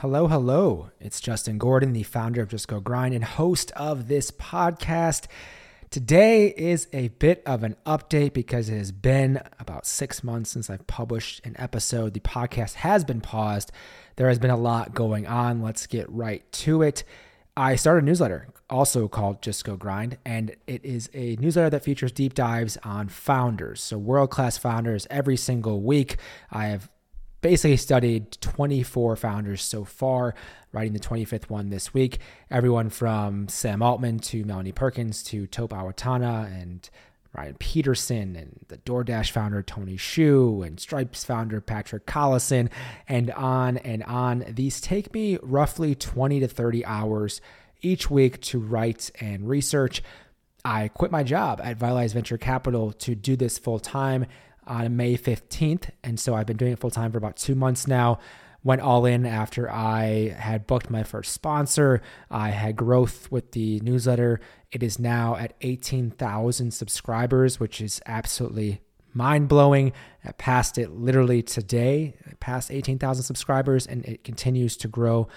Hello, hello. It's Justin Gordon, the founder of Just Go Grind and host of this podcast. Today is a bit of an update because it has been about six months since I've published an episode. The podcast has been paused. There has been a lot going on. Let's get right to it. I started a newsletter also called Just Go Grind, and it is a newsletter that features deep dives on founders. So, world class founders every single week. I have basically studied 24 founders so far, writing the 25th one this week. Everyone from Sam Altman to Melanie Perkins to Tope Awotona and Ryan Peterson and the DoorDash founder Tony Xu and Stripe's founder Patrick Collison and on and on. These take me roughly 20 to 30 hours each week to write and research. I quit my job at Vitalize Venture Capital to do this full time on May 15th. And so I've been doing it full time for about two months now. Went all in after I had booked my first sponsor. I had growth with the newsletter. It is now at 18,000 subscribers, which is absolutely mind blowing. I passed it literally today, past 18,000 subscribers, and it continues to grow.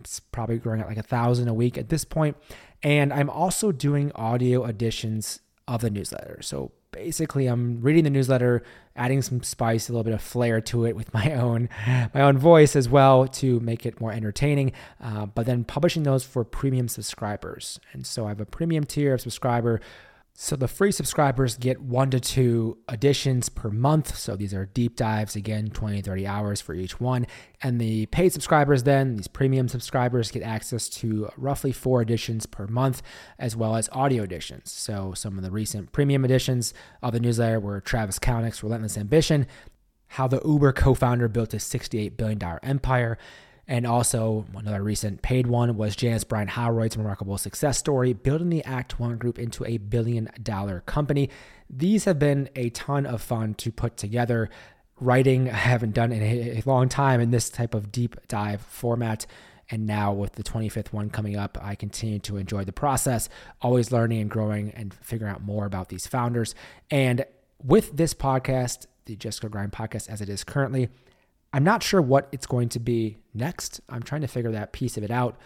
It's probably growing at like a thousand a week at this point. And I'm also doing audio editions of the newsletter. So basically I'm reading the newsletter, adding some spice, a little bit of flair to it with my own my own voice as well to make it more entertaining. Uh, but then publishing those for premium subscribers, and so I have a premium tier of subscriber so the free subscribers get one to two editions per month. So these are deep dives, again, 20, 30 hours for each one. And the paid subscribers, then, these premium subscribers, get access to roughly four editions per month, as well as audio editions. So some of the recent premium editions of the newsletter were Travis Kalanick's Relentless Ambition, how the Uber co founder built a $68 billion empire. And also, another recent paid one was Janice Bryant Howroyd's remarkable success story, building the Act One Group into a billion dollar company. These have been a ton of fun to put together. Writing, I haven't done in a long time in this type of deep dive format. And now, with the 25th one coming up, I continue to enjoy the process, always learning and growing and figuring out more about these founders. And with this podcast, the Just Go Grind podcast as it is currently, I'm not sure what it's going to be next. I'm trying to figure that piece of it out.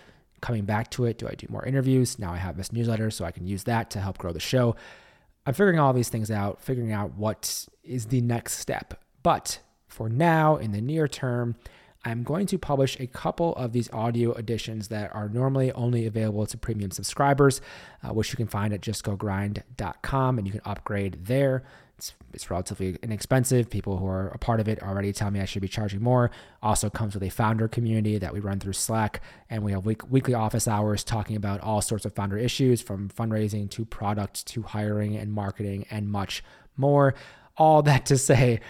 Coming back to it, do I do more interviews? Now I have this newsletter, so I can use that to help grow the show. I'm figuring all these things out, figuring out what is the next step. But for now, in the near term, I'm going to publish a couple of these audio editions that are normally only available to premium subscribers, uh, which you can find at justgogrind.com and you can upgrade there. It's, it's relatively inexpensive. People who are a part of it already tell me I should be charging more. Also comes with a founder community that we run through Slack, and we have week, weekly office hours talking about all sorts of founder issues from fundraising to product to hiring and marketing and much more. All that to say,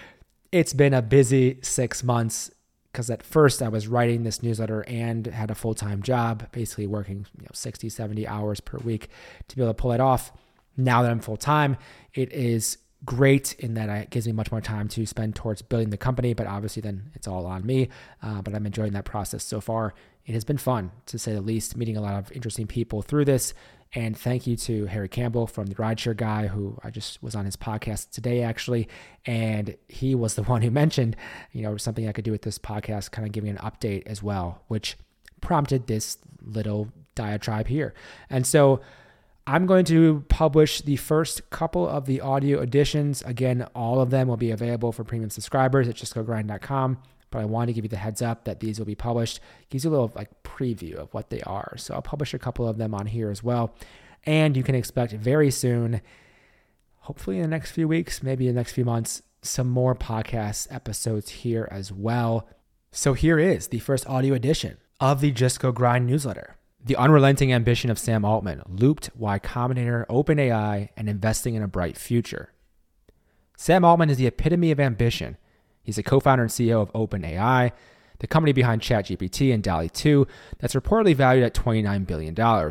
it's been a busy six months because at first I was writing this newsletter and had a full time job, basically working you know, 60, 70 hours per week to be able to pull it off. Now that I'm full time, it is great in that it gives me much more time to spend towards building the company, but obviously then it's all on me. Uh, but I'm enjoying that process so far. It has been fun to say the least, meeting a lot of interesting people through this. And thank you to Harry Campbell from the Rideshare Guy, who I just was on his podcast today, actually. And he was the one who mentioned, you know, something I could do with this podcast, kind of giving an update as well, which prompted this little diatribe here. And so, I'm going to publish the first couple of the audio editions. Again, all of them will be available for premium subscribers at justgogrind.com. But I want to give you the heads up that these will be published. Gives you a little like preview of what they are. So I'll publish a couple of them on here as well. And you can expect very soon, hopefully in the next few weeks, maybe in the next few months, some more podcast episodes here as well. So here is the first audio edition of the Just Go Grind newsletter. The unrelenting ambition of Sam Altman Loopt Y Combinator, OpenAI, and investing in a bright future. Sam Altman is the epitome of ambition. He's a co founder and CEO of OpenAI, the company behind ChatGPT and DALL-E 2 that's reportedly valued at $29 billion.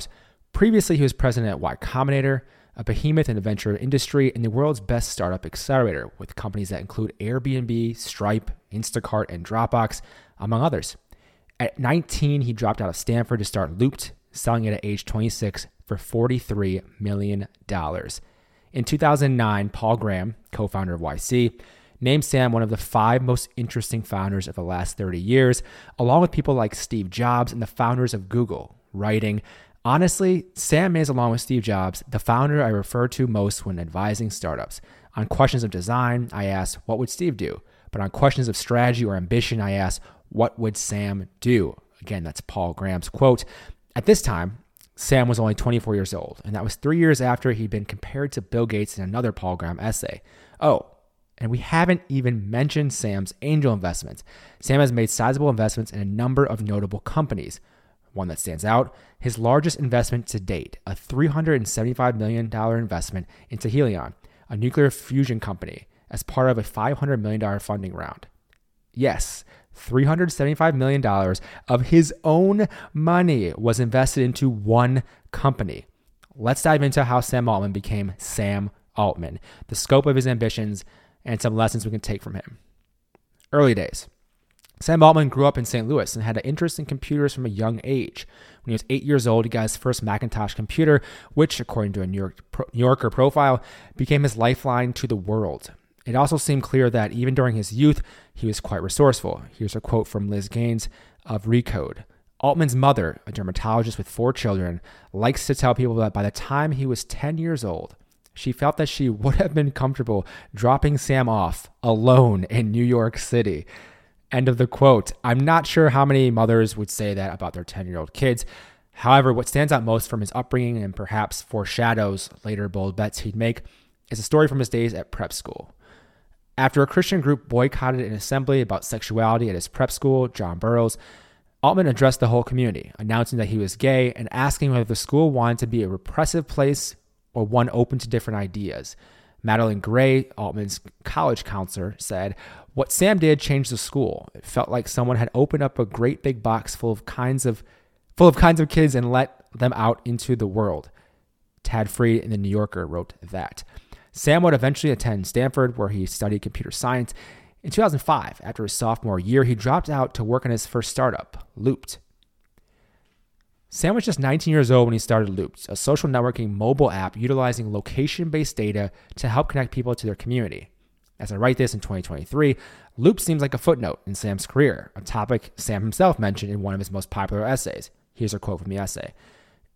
Previously, he was president at Y Combinator, a behemoth in the venture industry and the world's best startup accelerator, with companies that include Airbnb, Stripe, Instacart, and Dropbox, among others. At 19, he dropped out of Stanford to start Loopt, selling it at age 26 for $43 million. In 2009, Paul Graham, co founder of YC, named Sam one of the five most interesting founders of the last 30 years, along with people like Steve Jobs and the founders of Google, writing, Honestly, Sam is, along with Steve Jobs, the founder I refer to most when advising startups. On questions of design, I ask, What would Steve do? But on questions of strategy or ambition, I ask, What would Sam do? Again, that's Paul Graham's quote. At this time, Sam was only 24 years old, and that was three years after he'd been compared to Bill Gates in another Paul Graham essay. Oh, and we haven't even mentioned Sam's angel investments. Sam has made sizable investments in a number of notable companies. One that stands out his largest investment to date, a $375 million investment into Helion, a nuclear fusion company, as part of a $500 million funding round. Yes, $375 million of his own money was invested into one company. Let's dive into how Sam Altman became Sam Altman, the scope of his ambitions, and some lessons we can take from him. Early days. Sam Altman grew up in St. Louis and had an interest in computers from a young age. When he was eight years old, he got his first Macintosh computer, which, according to a New, York, New Yorker profile, became his lifeline to the world. It also seemed clear that even during his youth, he was quite resourceful. Here's a quote from Liz Gannes of Recode. Altman's mother, a dermatologist with four children, likes to tell people that by the time he was 10 years old, she felt that she would have been comfortable dropping Sam off alone in New York City. End of the quote. I'm not sure how many mothers would say that about their 10 year old kids. However, what stands out most from his upbringing and perhaps foreshadows later bold bets he'd make is a story from his days at prep school. After a Christian group boycotted an assembly about sexuality at his prep school, John Burroughs, Altman addressed the whole community, announcing that he was gay and asking whether the school wanted to be a repressive place or one open to different ideas. Madeline Gray, Altman's college counselor, said, What Sam did changed the school. It felt like someone had opened up a great big box full of kinds of full of kinds of kids and let them out into the world. Tad Friend in the New Yorker wrote that. Sam would eventually attend Stanford, where he studied computer science. In 2005, after his sophomore year, he dropped out to work on his first startup, Loopt. Sam was just 19 years old when he started Loopt, a social networking mobile app utilizing location based data to help connect people to their community. As I write this in 2023, Loopt seems like a footnote in Sam's career, a topic Sam himself mentioned in one of his most popular essays. Here's a quote from the essay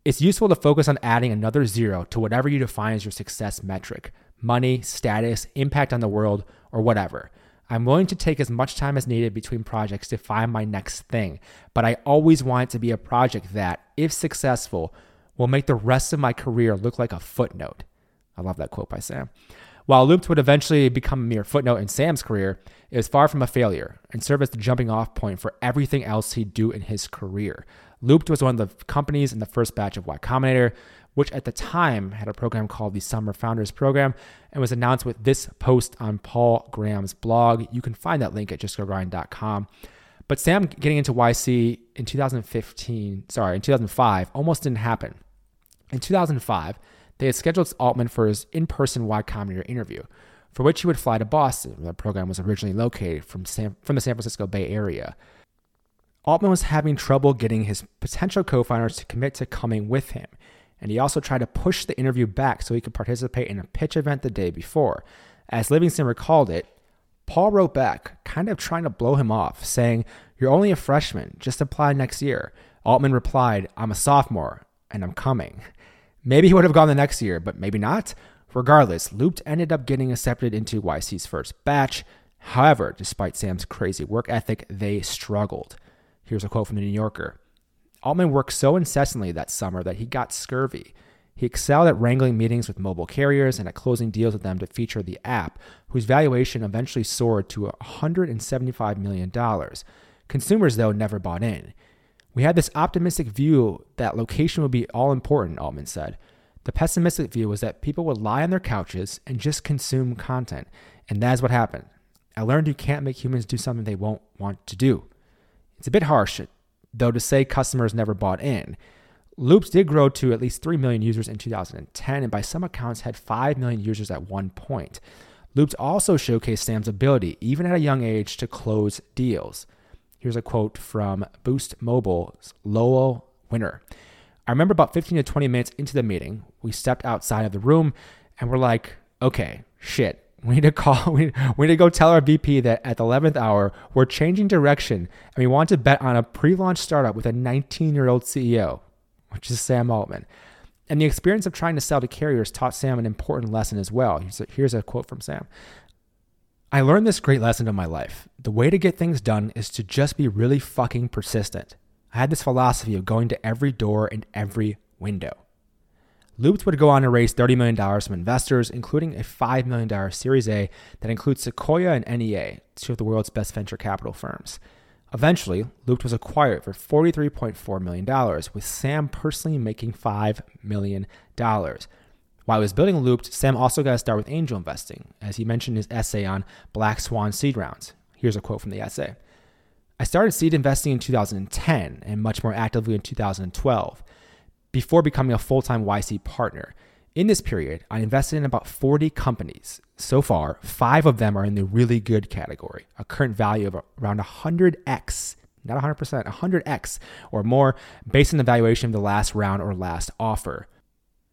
It's useful to focus on adding another zero to whatever you define as your success metric money, status, impact on the world, or whatever. I'm willing to take as much time as needed between projects to find my next thing, but I always want it to be a project that, if successful, will make the rest of my career look like a footnote. I love that quote by Sam. While Loopt would eventually become a mere footnote in Sam's career, it was far from a failure and served as the jumping off point for everything else he'd do in his career. Loopt was one of the companies in the first batch of Y Combinator which at the time had a program called the Summer Founders Program and was announced with this post on Paul Graham's blog. You can find that link at justgogrind.com. But Sam getting into YC in 2015, sorry, in 2005, almost didn't happen. In 2005, they had scheduled Altman for his in person Y Combinator interview, for which he would fly to Boston, where the program was originally located from, San, from the San Francisco Bay Area. Altman was having trouble getting his potential co founders to commit to coming with him and he also tried to push the interview back so he could participate in a pitch event the day before. As Livingston recalled it, Paul wrote back, kind of trying to blow him off, saying, You're only a freshman, just apply next year. Altman replied, I'm a sophomore, and I'm coming. Maybe he would have gone the next year, but maybe not. Regardless, Loopt ended up getting accepted into YC's first batch. However, despite Sam's crazy work ethic, they struggled. Here's a quote from the New Yorker Altman worked so incessantly that summer that he got scurvy. He excelled at wrangling meetings with mobile carriers and at closing deals with them to feature the app, whose valuation eventually soared to $175 million. Consumers, though, never bought in. We had this optimistic view that location would be all important, Altman said. The pessimistic view was that people would lie on their couches and just consume content, and that's what happened. I learned you can't make humans do something they won't want to do. It's a bit harsh though to say customers never bought in. Loopt did grow to at least 3 million users in 2010, and by some accounts had 5 million users at one point. Loopt also showcased Sam's ability, even at a young age, to close deals. Here's a quote from Boost Mobile's Lowell Winter. I remember about 15 to 20 minutes into the meeting, we stepped outside of the room and we're like, okay, shit, We need to call, we, we need to go tell our VP that at the 11th hour, we're changing direction and we want to bet on a pre launch startup with a 19 year old CEO, which is Sam Altman. And the experience of trying to sell to carriers taught Sam an important lesson as well. Here's a, here's a quote from Sam I learned this great lesson in my life. The way to get things done is to just be really fucking persistent. I had this philosophy of going to every door and every window. Loopt would go on to raise $30 million from investors, including a $5 million Series A that includes Sequoia and NEA, two of the world's best venture capital firms. Eventually, Loopt was acquired for $43.4 million, with Sam personally making $5 million. While he was building Loopt, Sam also got to start with angel investing, as he mentioned in his essay on Black Swan seed rounds. Here's a quote from the essay I started seed investing in 2010 and much more actively in 2012 before becoming a full time YC partner. In this period, I invested in about 40 companies. So far, five of them are in the really good category, a current value of around 100x, not 100%, 100x or more based on the valuation of the last round or last offer.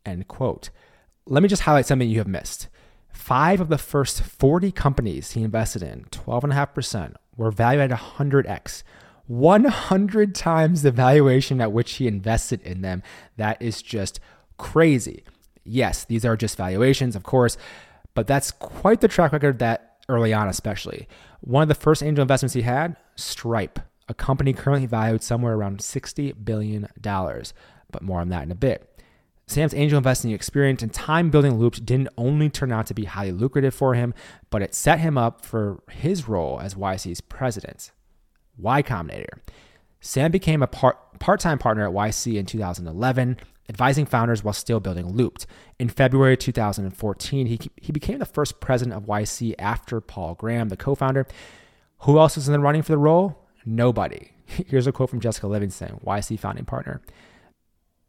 End quote. Let me just highlight something you have missed. Five of the first 40 companies he invested in, 12.5%, were valued at 100x. 100 times the valuation at which he invested in them. That is just crazy. Yes, these are just valuations, of course, but that's quite the track record that early on, especially. One of the first angel investments he had, Stripe, a company currently valued somewhere around $60 billion. But more on that in a bit. Sam's angel investing experience and time building Loopt didn't only turn out to be highly lucrative for him, but it set him up for his role as YC's president. Y Combinator. Sam became a part time partner at YC in 2011, advising founders while still building Loopt. In February 2014, he, he became the first president of YC after Paul Graham, the co founder. Who else was in the running for the role? Nobody. Here's a quote from Jessica Livingston, YC founding partner.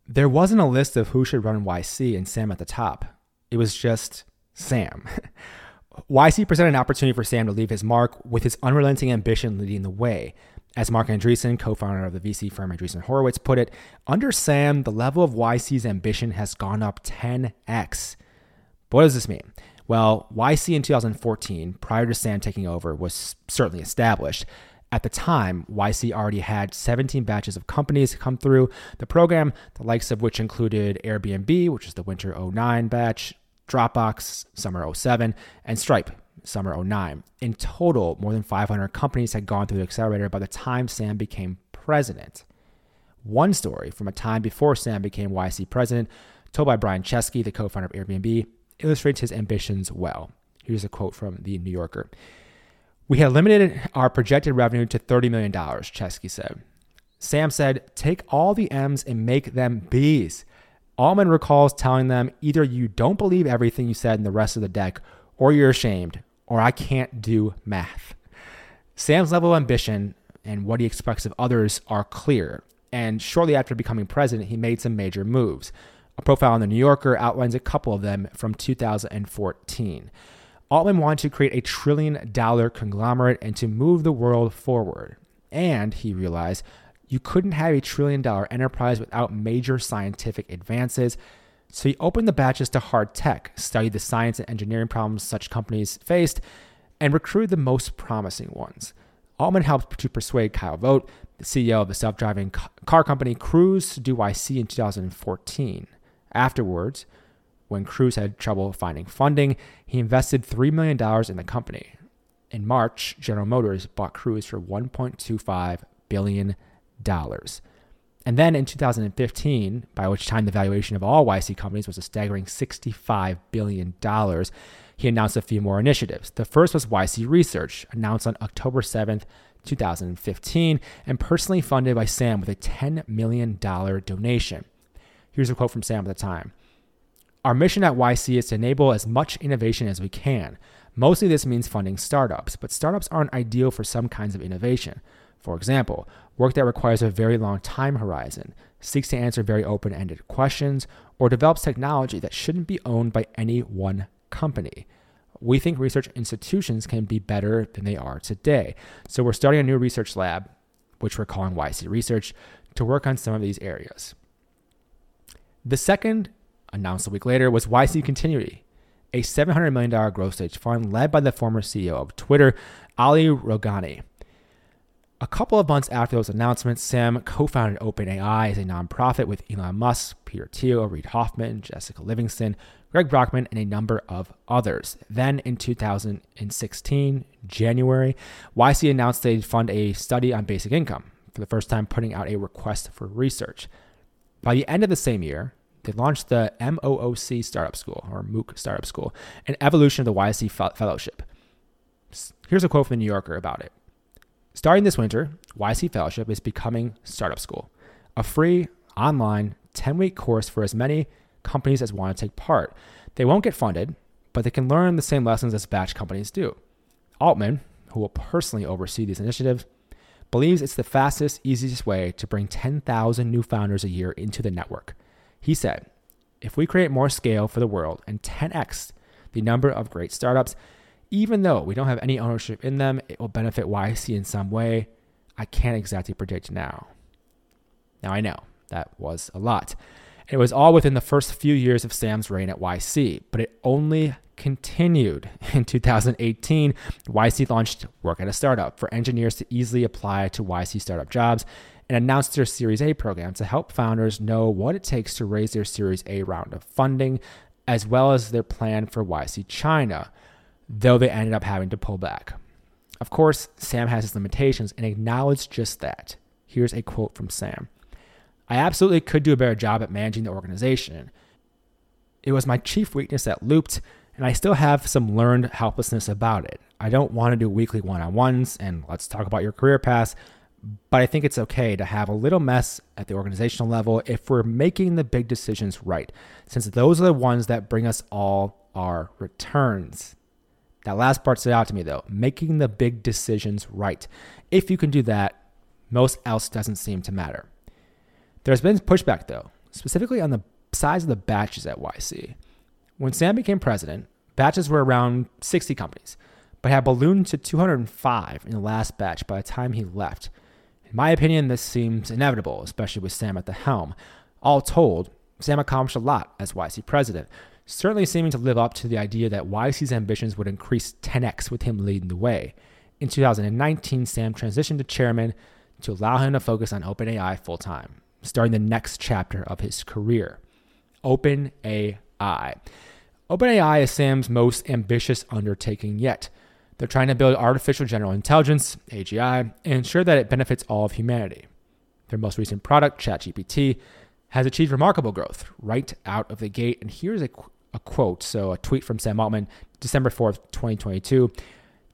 There wasn't a list of who should run YC and Sam at the top. It was just Sam. YC presented an opportunity for Sam to leave his mark with his unrelenting ambition leading the way. As Marc Andreessen, co founder of the VC firm Andreessen Horowitz, put it, under Sam, the level of YC's ambition has gone up 10x. But what does this mean? Well, YC in 2014, prior to Sam taking over, was certainly established. At the time, YC already had 17 batches of companies come through the program, the likes of which included Airbnb, which is the winter 09 batch, Dropbox, summer 07, and Stripe, summer 09. In total, more than 500 companies had gone through the accelerator by the time Sam became president. One story from a time before Sam became YC president, told by Brian Chesky, the co founder of Airbnb, illustrates his ambitions well. Here's a quote from The New Yorker. We had limited our projected revenue to $30 million, Chesky said. Sam said, Take all the M's and make them B's. Altman recalls telling them either you don't believe everything you said in the rest of the deck, or you're ashamed, or I can't do math. Sam's level of ambition and what he expects of others are clear. And shortly after becoming president, he made some major moves. A profile in the New Yorker outlines a couple of them from 2014. Altman wanted to create a trillion dollar conglomerate and to move the world forward. And he realized you couldn't have a trillion dollar enterprise without major scientific advances. So he opened the batches to hard tech, studied the science and engineering problems such companies faced, and recruited the most promising ones. Altman helped to persuade Kyle Vogt, the CEO of the self driving car company Cruise, to do YC in 2014. Afterwards, when Cruise had trouble finding funding, he invested $3 million in the company. In March, General Motors bought Cruise for $1.25 billion. And then in 2015, by which time the valuation of all YC companies was a staggering $65 billion, he announced a few more initiatives. The first was YC Research, announced on October 7th, 2015, and personally funded by Sam with a $10 million donation. Here's a quote from Sam at the time Our mission at YC is to enable as much innovation as we can. Mostly this means funding startups, but startups aren't ideal for some kinds of innovation. For example, work that requires a very long time horizon, seeks to answer very open ended questions, or develops technology that shouldn't be owned by any one company. We think research institutions can be better than they are today. So we're starting a new research lab, which we're calling YC Research, to work on some of these areas. The second, announced a week later, was YC Continuity. a $700 million growth stage fund led by the former CEO of Twitter, Ali Rowghani. A couple of months after those announcements, Sam co founded OpenAI as a nonprofit with Elon Musk, Peter Thiel, Reid Hoffman, Jessica Livingston, Greg Brockman, and a number of others. Then in 2016, January, YC announced they'd fund a study on basic income, for the first time putting out a request for research. By the end of the same year, they launched the MOOC Startup School, or MOOC Startup School, an evolution of the YC Fellowship. Here's a quote from the New Yorker about it. Starting this winter, YC Fellowship is becoming Startup School, a free, online, 10 week course for as many companies as want to take part. They won't get funded, but they can learn the same lessons as batch companies do. Altman, who will personally oversee these initiatives, believes it's the fastest, easiest way to bring 10,000 new founders a year into the network. He said, if we create more scale for the world and 10x the number of great startups, even though we don't have any ownership in them, it will benefit YC in some way. I can't exactly predict now. Now, I know that was a lot. It was all within the first few years of Sam's reign at YC, but it only continued. In 2018, YC launched Work at a Startup for engineers to easily apply to YC startup jobs and announced their Series A program to help founders know what it takes to raise their Series A round of funding, as well as their plan for YC China, though they ended up having to pull back. Of course, Sam has his limitations and acknowledged just that. Here's a quote from Sam I absolutely could do a better job at managing the organization. It was my chief weakness that Loopt, and I still have some learned helplessness about it. I don't want to do weekly one on ones and let's talk about your career path, but I think it's okay to have a little mess at the organizational level if we're making the big decisions right, since those are the ones that bring us all our returns. That last part stood out to me though, making the big decisions right. If you can do that, most else doesn't seem to matter. There's been pushback, though, specifically on the size of the batches at YC. When Sam became president, batches were around 60 companies, but had ballooned to 205 in the last batch by the time he left. In my opinion, this seems inevitable, especially with Sam at the helm. All told, Sam accomplished a lot as YC president, certainly seeming to live up to the idea that YC's ambitions would increase 10x with him leading the way. In 2019, Sam transitioned to chairman to allow him to focus on OpenAI full time starting the next chapter of his career. OpenAI. OpenAI is Sam's most ambitious undertaking yet. They're trying to build artificial general intelligence, AGI, and ensure that it benefits all of humanity. Their most recent product, ChatGPT, has achieved remarkable growth right out of the gate. And here's a, a quote so, a tweet from Sam Altman, December 4th, 2022.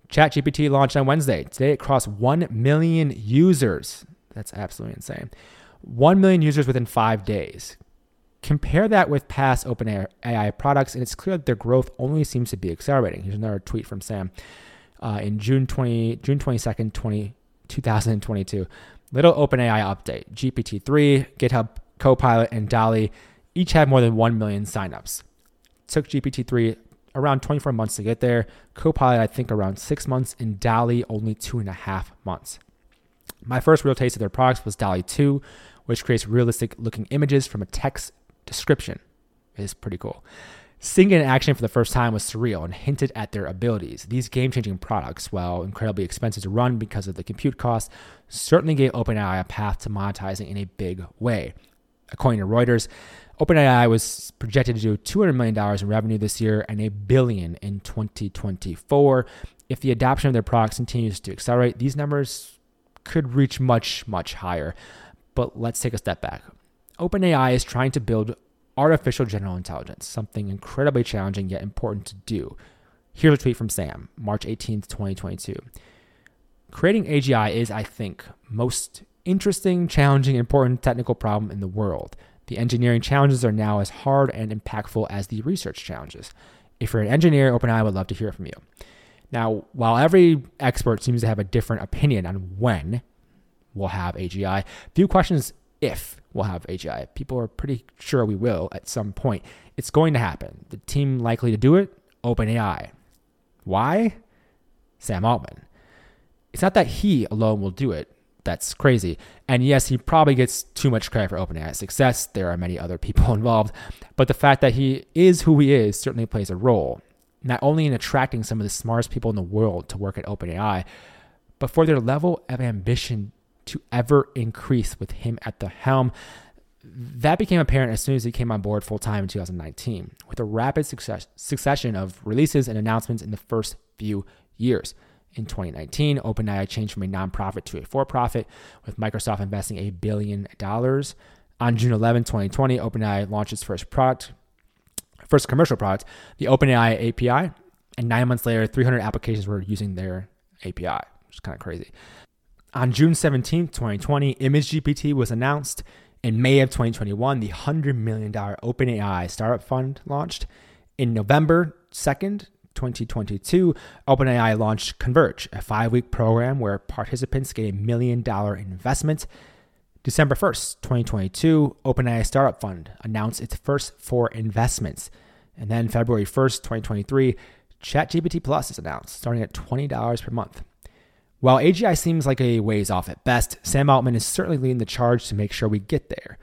ChatGPT launched on Wednesday. Today it crossed 1 million users. That's absolutely insane. 1 million users within five days. Compare that with past OpenAI products, and it's clear that their growth only seems to be accelerating. Here's another tweet from Sam uh, in June 20, June 22nd, 20, 2022. Little OpenAI update. GPT-3, GitHub Copilot, and DALL-E each have more than 1 million signups. Took GPT-3 around 24 months to get there. Copilot, I think, around six months, and DALL-E only two and a half months. My first real taste of their products was DALL-E 2, which creates realistic looking images from a text description. It is pretty cool. Seeing it in action for the first time was surreal and hinted at their abilities. These game changing products, while incredibly expensive to run because of the compute costs, certainly gave OpenAI a path to monetizing in a big way. According to Reuters, OpenAI was projected to do $200 million in revenue this year and a billion in 2024. If the adoption of their products continues to accelerate, these numbers could reach much, much higher. But let's take a step back. OpenAI is trying to build artificial general intelligence, something incredibly challenging yet important to do. Here's a tweet from Sam, March 18th, 2022. Creating AGI is, I think, most interesting, challenging, important technical problem in the world. The engineering challenges are now as hard and impactful as the research challenges. If you're an engineer, OpenAI would love to hear from you. Now, while every expert seems to have a different opinion on when we'll have AGI. Few questions if we'll have AGI. People are pretty sure we will at some point. It's going to happen. The team likely to do it, OpenAI. Why? Sam Altman. It's not that he alone will do it, that's crazy. And yes, he probably gets too much credit for OpenAI's success. There are many other people involved, but the fact that he is who he is certainly plays a role, not only in attracting some of the smartest people in the world to work at OpenAI, but for their level of ambition to ever increase with him at the helm. That became apparent as soon as he came on board full time in 2019, with a rapid success, succession of releases and announcements in the first few years. In 2019, OpenAI changed from a nonprofit to a for profit, with Microsoft investing a billion dollars. On June 11, 2020, OpenAI launched its first product, first commercial product, the OpenAI API. And nine months later, 300 applications were using their API, which is kind of crazy. On June 17, 2020, ImageGPT was announced. In May of 2021, the $100 million OpenAI startup fund launched. In November 2nd, 2022, OpenAI launched Converge, a five week program where participants get a million dollar investment. December 1st, 2022, OpenAI Startup Fund announced its first four investments. And then February 1st, 2023, ChatGPT Plus is announced, starting at $20 per month. While AGI seems like a ways off at best, Sam Altman is certainly leading the charge to make sure we get there.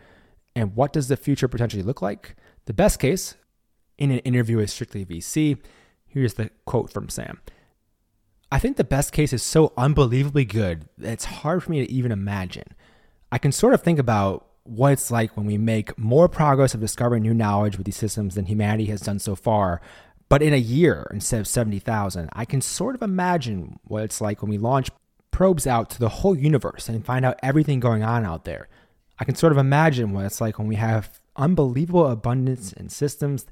And what does the future potentially look like? The best case, in an interview with Strictly VC, Here's the quote from Sam. I think the best case is so unbelievably good that it's hard for me to even imagine. I can sort of think about what it's like when we make more progress of discovering new knowledge with these systems than humanity has done so far, but in a year instead of 70,000. I can sort of imagine what it's like when we launch probes out to the whole universe and find out everything going on out there. I can sort of imagine what it's like when we have unbelievable abundance in systems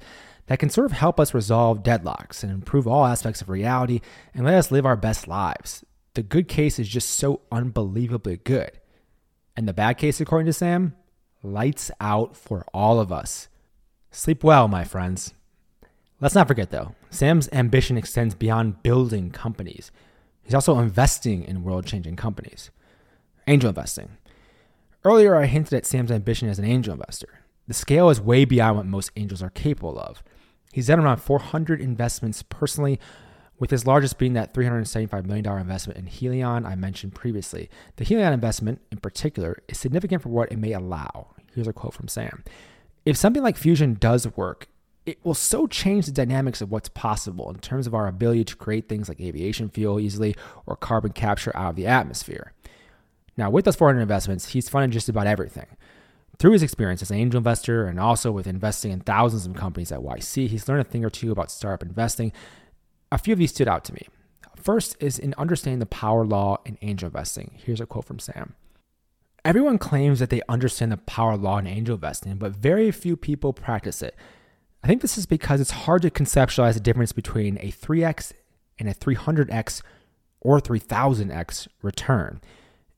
that can sort of help us resolve deadlocks and improve all aspects of reality and let us live our best lives. The good case is just so unbelievably good. And the bad case, according to Sam, lights out for all of us. Sleep well, my friends. Let's not forget, though, Sam's ambition extends beyond building companies. He's also investing in world changing companies. Angel investing. Earlier, I hinted at Sam's ambition as an angel investor. The scale is way beyond what most angels are capable of. He's done around 400 investments personally, with his largest being that $375 million investment in Helion I mentioned previously. The Helion investment, in particular, is significant for what it may allow. Here's a quote from Sam If something like fusion does work, it will so change the dynamics of what's possible in terms of our ability to create things like aviation fuel easily or carbon capture out of the atmosphere. Now, with those 400 investments, he's funded just about everything. Through his experience as an angel investor and also with investing in thousands of companies at YC, he's learned a thing or two about startup investing. A few of these stood out to me. First is in understanding the power law in angel investing. Here's a quote from Sam. Everyone claims that they understand the power law in angel investing, but very few people practice it. I think this is because it's hard to conceptualize the difference between a 3x and a 300x or 3000x return.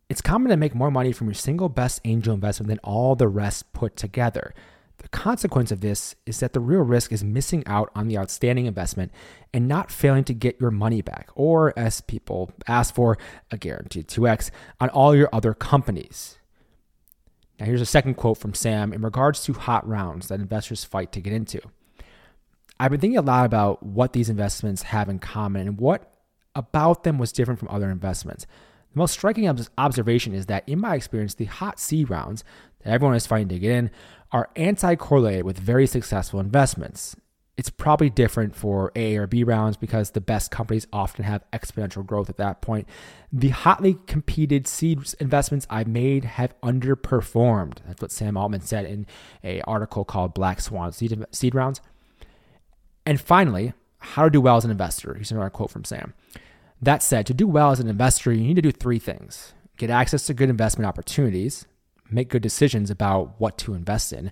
It's common to make more money from your single best angel investment than all the rest put together. The consequence of this is that the real risk is missing out on the outstanding investment and not failing to get your money back, or as people ask for, a guaranteed 2x on all your other companies. Now, here's a second quote from Sam in regards to hot rounds that investors fight to get into. I've been thinking a lot about what these investments have in common and what about them was different from other investments. The most striking observation is that, in my experience, the hot seed rounds that everyone is fighting to get in are anti correlated with very successful investments. It's probably different for A or B rounds because the best companies often have exponential growth at that point. The hotly competed seed investments I made have underperformed. That's what Sam Altman said in a article called Black Swan Seed, seed Rounds. And finally, how to do well as an investor. Here's another quote from Sam. That said, to do well as an investor, you need to do three things get access to good investment opportunities, make good decisions about what to invest in,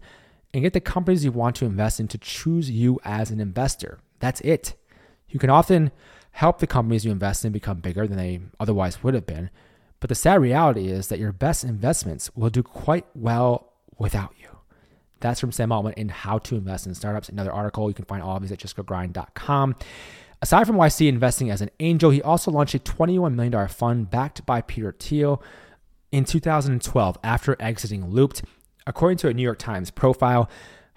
and get the companies you want to invest in to choose you as an investor. That's it. You can often help the companies you invest in become bigger than they otherwise would have been. But the sad reality is that your best investments will do quite well without you. That's from Sam Altman in How to Invest in Startups. Another article. You can find all of these at justgogrind.com. Aside from YC investing as an angel, he also launched a $21 million fund backed by Peter Thiel in 2012 after exiting Loopt. According to a New York Times profile,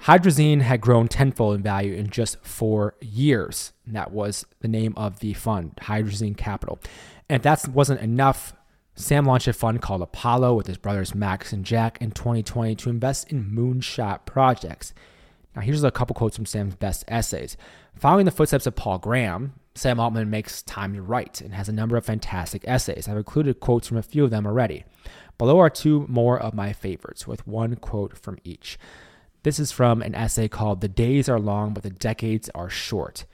Hydrazine had grown tenfold in value in just four years. And that was the name of the fund, Hydrazine Capital. And if that wasn't enough Sam launched a fund called Apollo with his brothers Max and Jack in 2020 to invest in moonshot projects. Now, here's a couple quotes from Sam's best essays. Following the footsteps of Paul Graham, Sam Altman makes time to write and has a number of fantastic essays. I've included quotes from a few of them already. Below are two more of my favorites, with one quote from each. This is from an essay called The Days Are Long, but the Decades Are Short.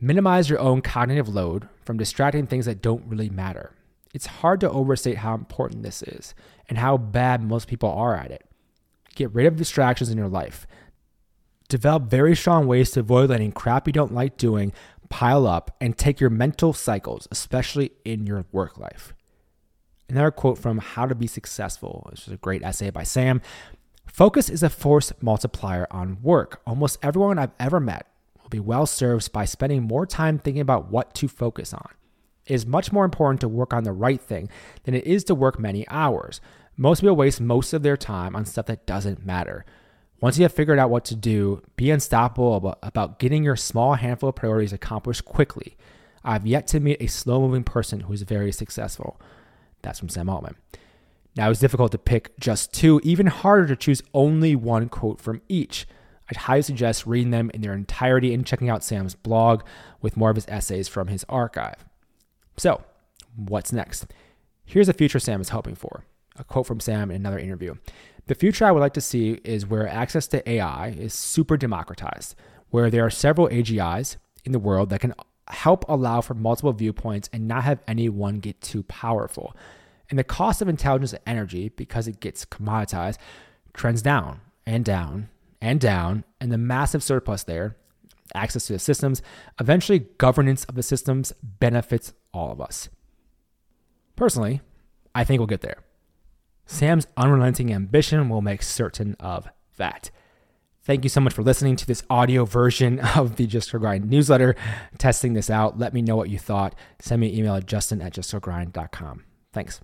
Minimize your own cognitive load from distracting things that don't really matter. It's hard to overstate how important this is and how bad most people are at it. Get rid of distractions in your life. Develop very strong ways to avoid letting crap you don't like doing pile up and take your mental cycles, especially in your work life. Another quote from How to Be Successful, which is a great essay by Sam. Focus is a force multiplier on work. Almost everyone I've ever met will be well served by spending more time thinking about what to focus on. It is much more important to work on the right thing than it is to work many hours. Most people waste most of their time on stuff that doesn't matter. Once you have figured out what to do, be unstoppable about, getting your small handful of priorities accomplished quickly. I've yet to meet a slow moving person who is very successful. That's from Sam Altman. Now, it's difficult to pick just two, even harder to choose only one quote from each. I'd highly suggest reading them in their entirety and checking out Sam's blog with more of his essays from his archive. So, what's next? Here's a future Sam is hoping for. A quote from Sam in another interview. The future I would like to see is where access to AI is super democratized, where there are several AGIs in the world that can help allow for multiple viewpoints and not have any one get too powerful. And the cost of intelligence and energy, because it gets commoditized, trends down and down and down, and the massive surplus there, access to the systems, eventually governance of the systems benefits all of us. Personally, I think we'll get there. Sam's unrelenting ambition will make certain of that. Thank you so much for listening to this audio version of the Just Go Grind newsletter, testing this out. Let me know what you thought. Send me an email at justin at justgogrind.com. Thanks.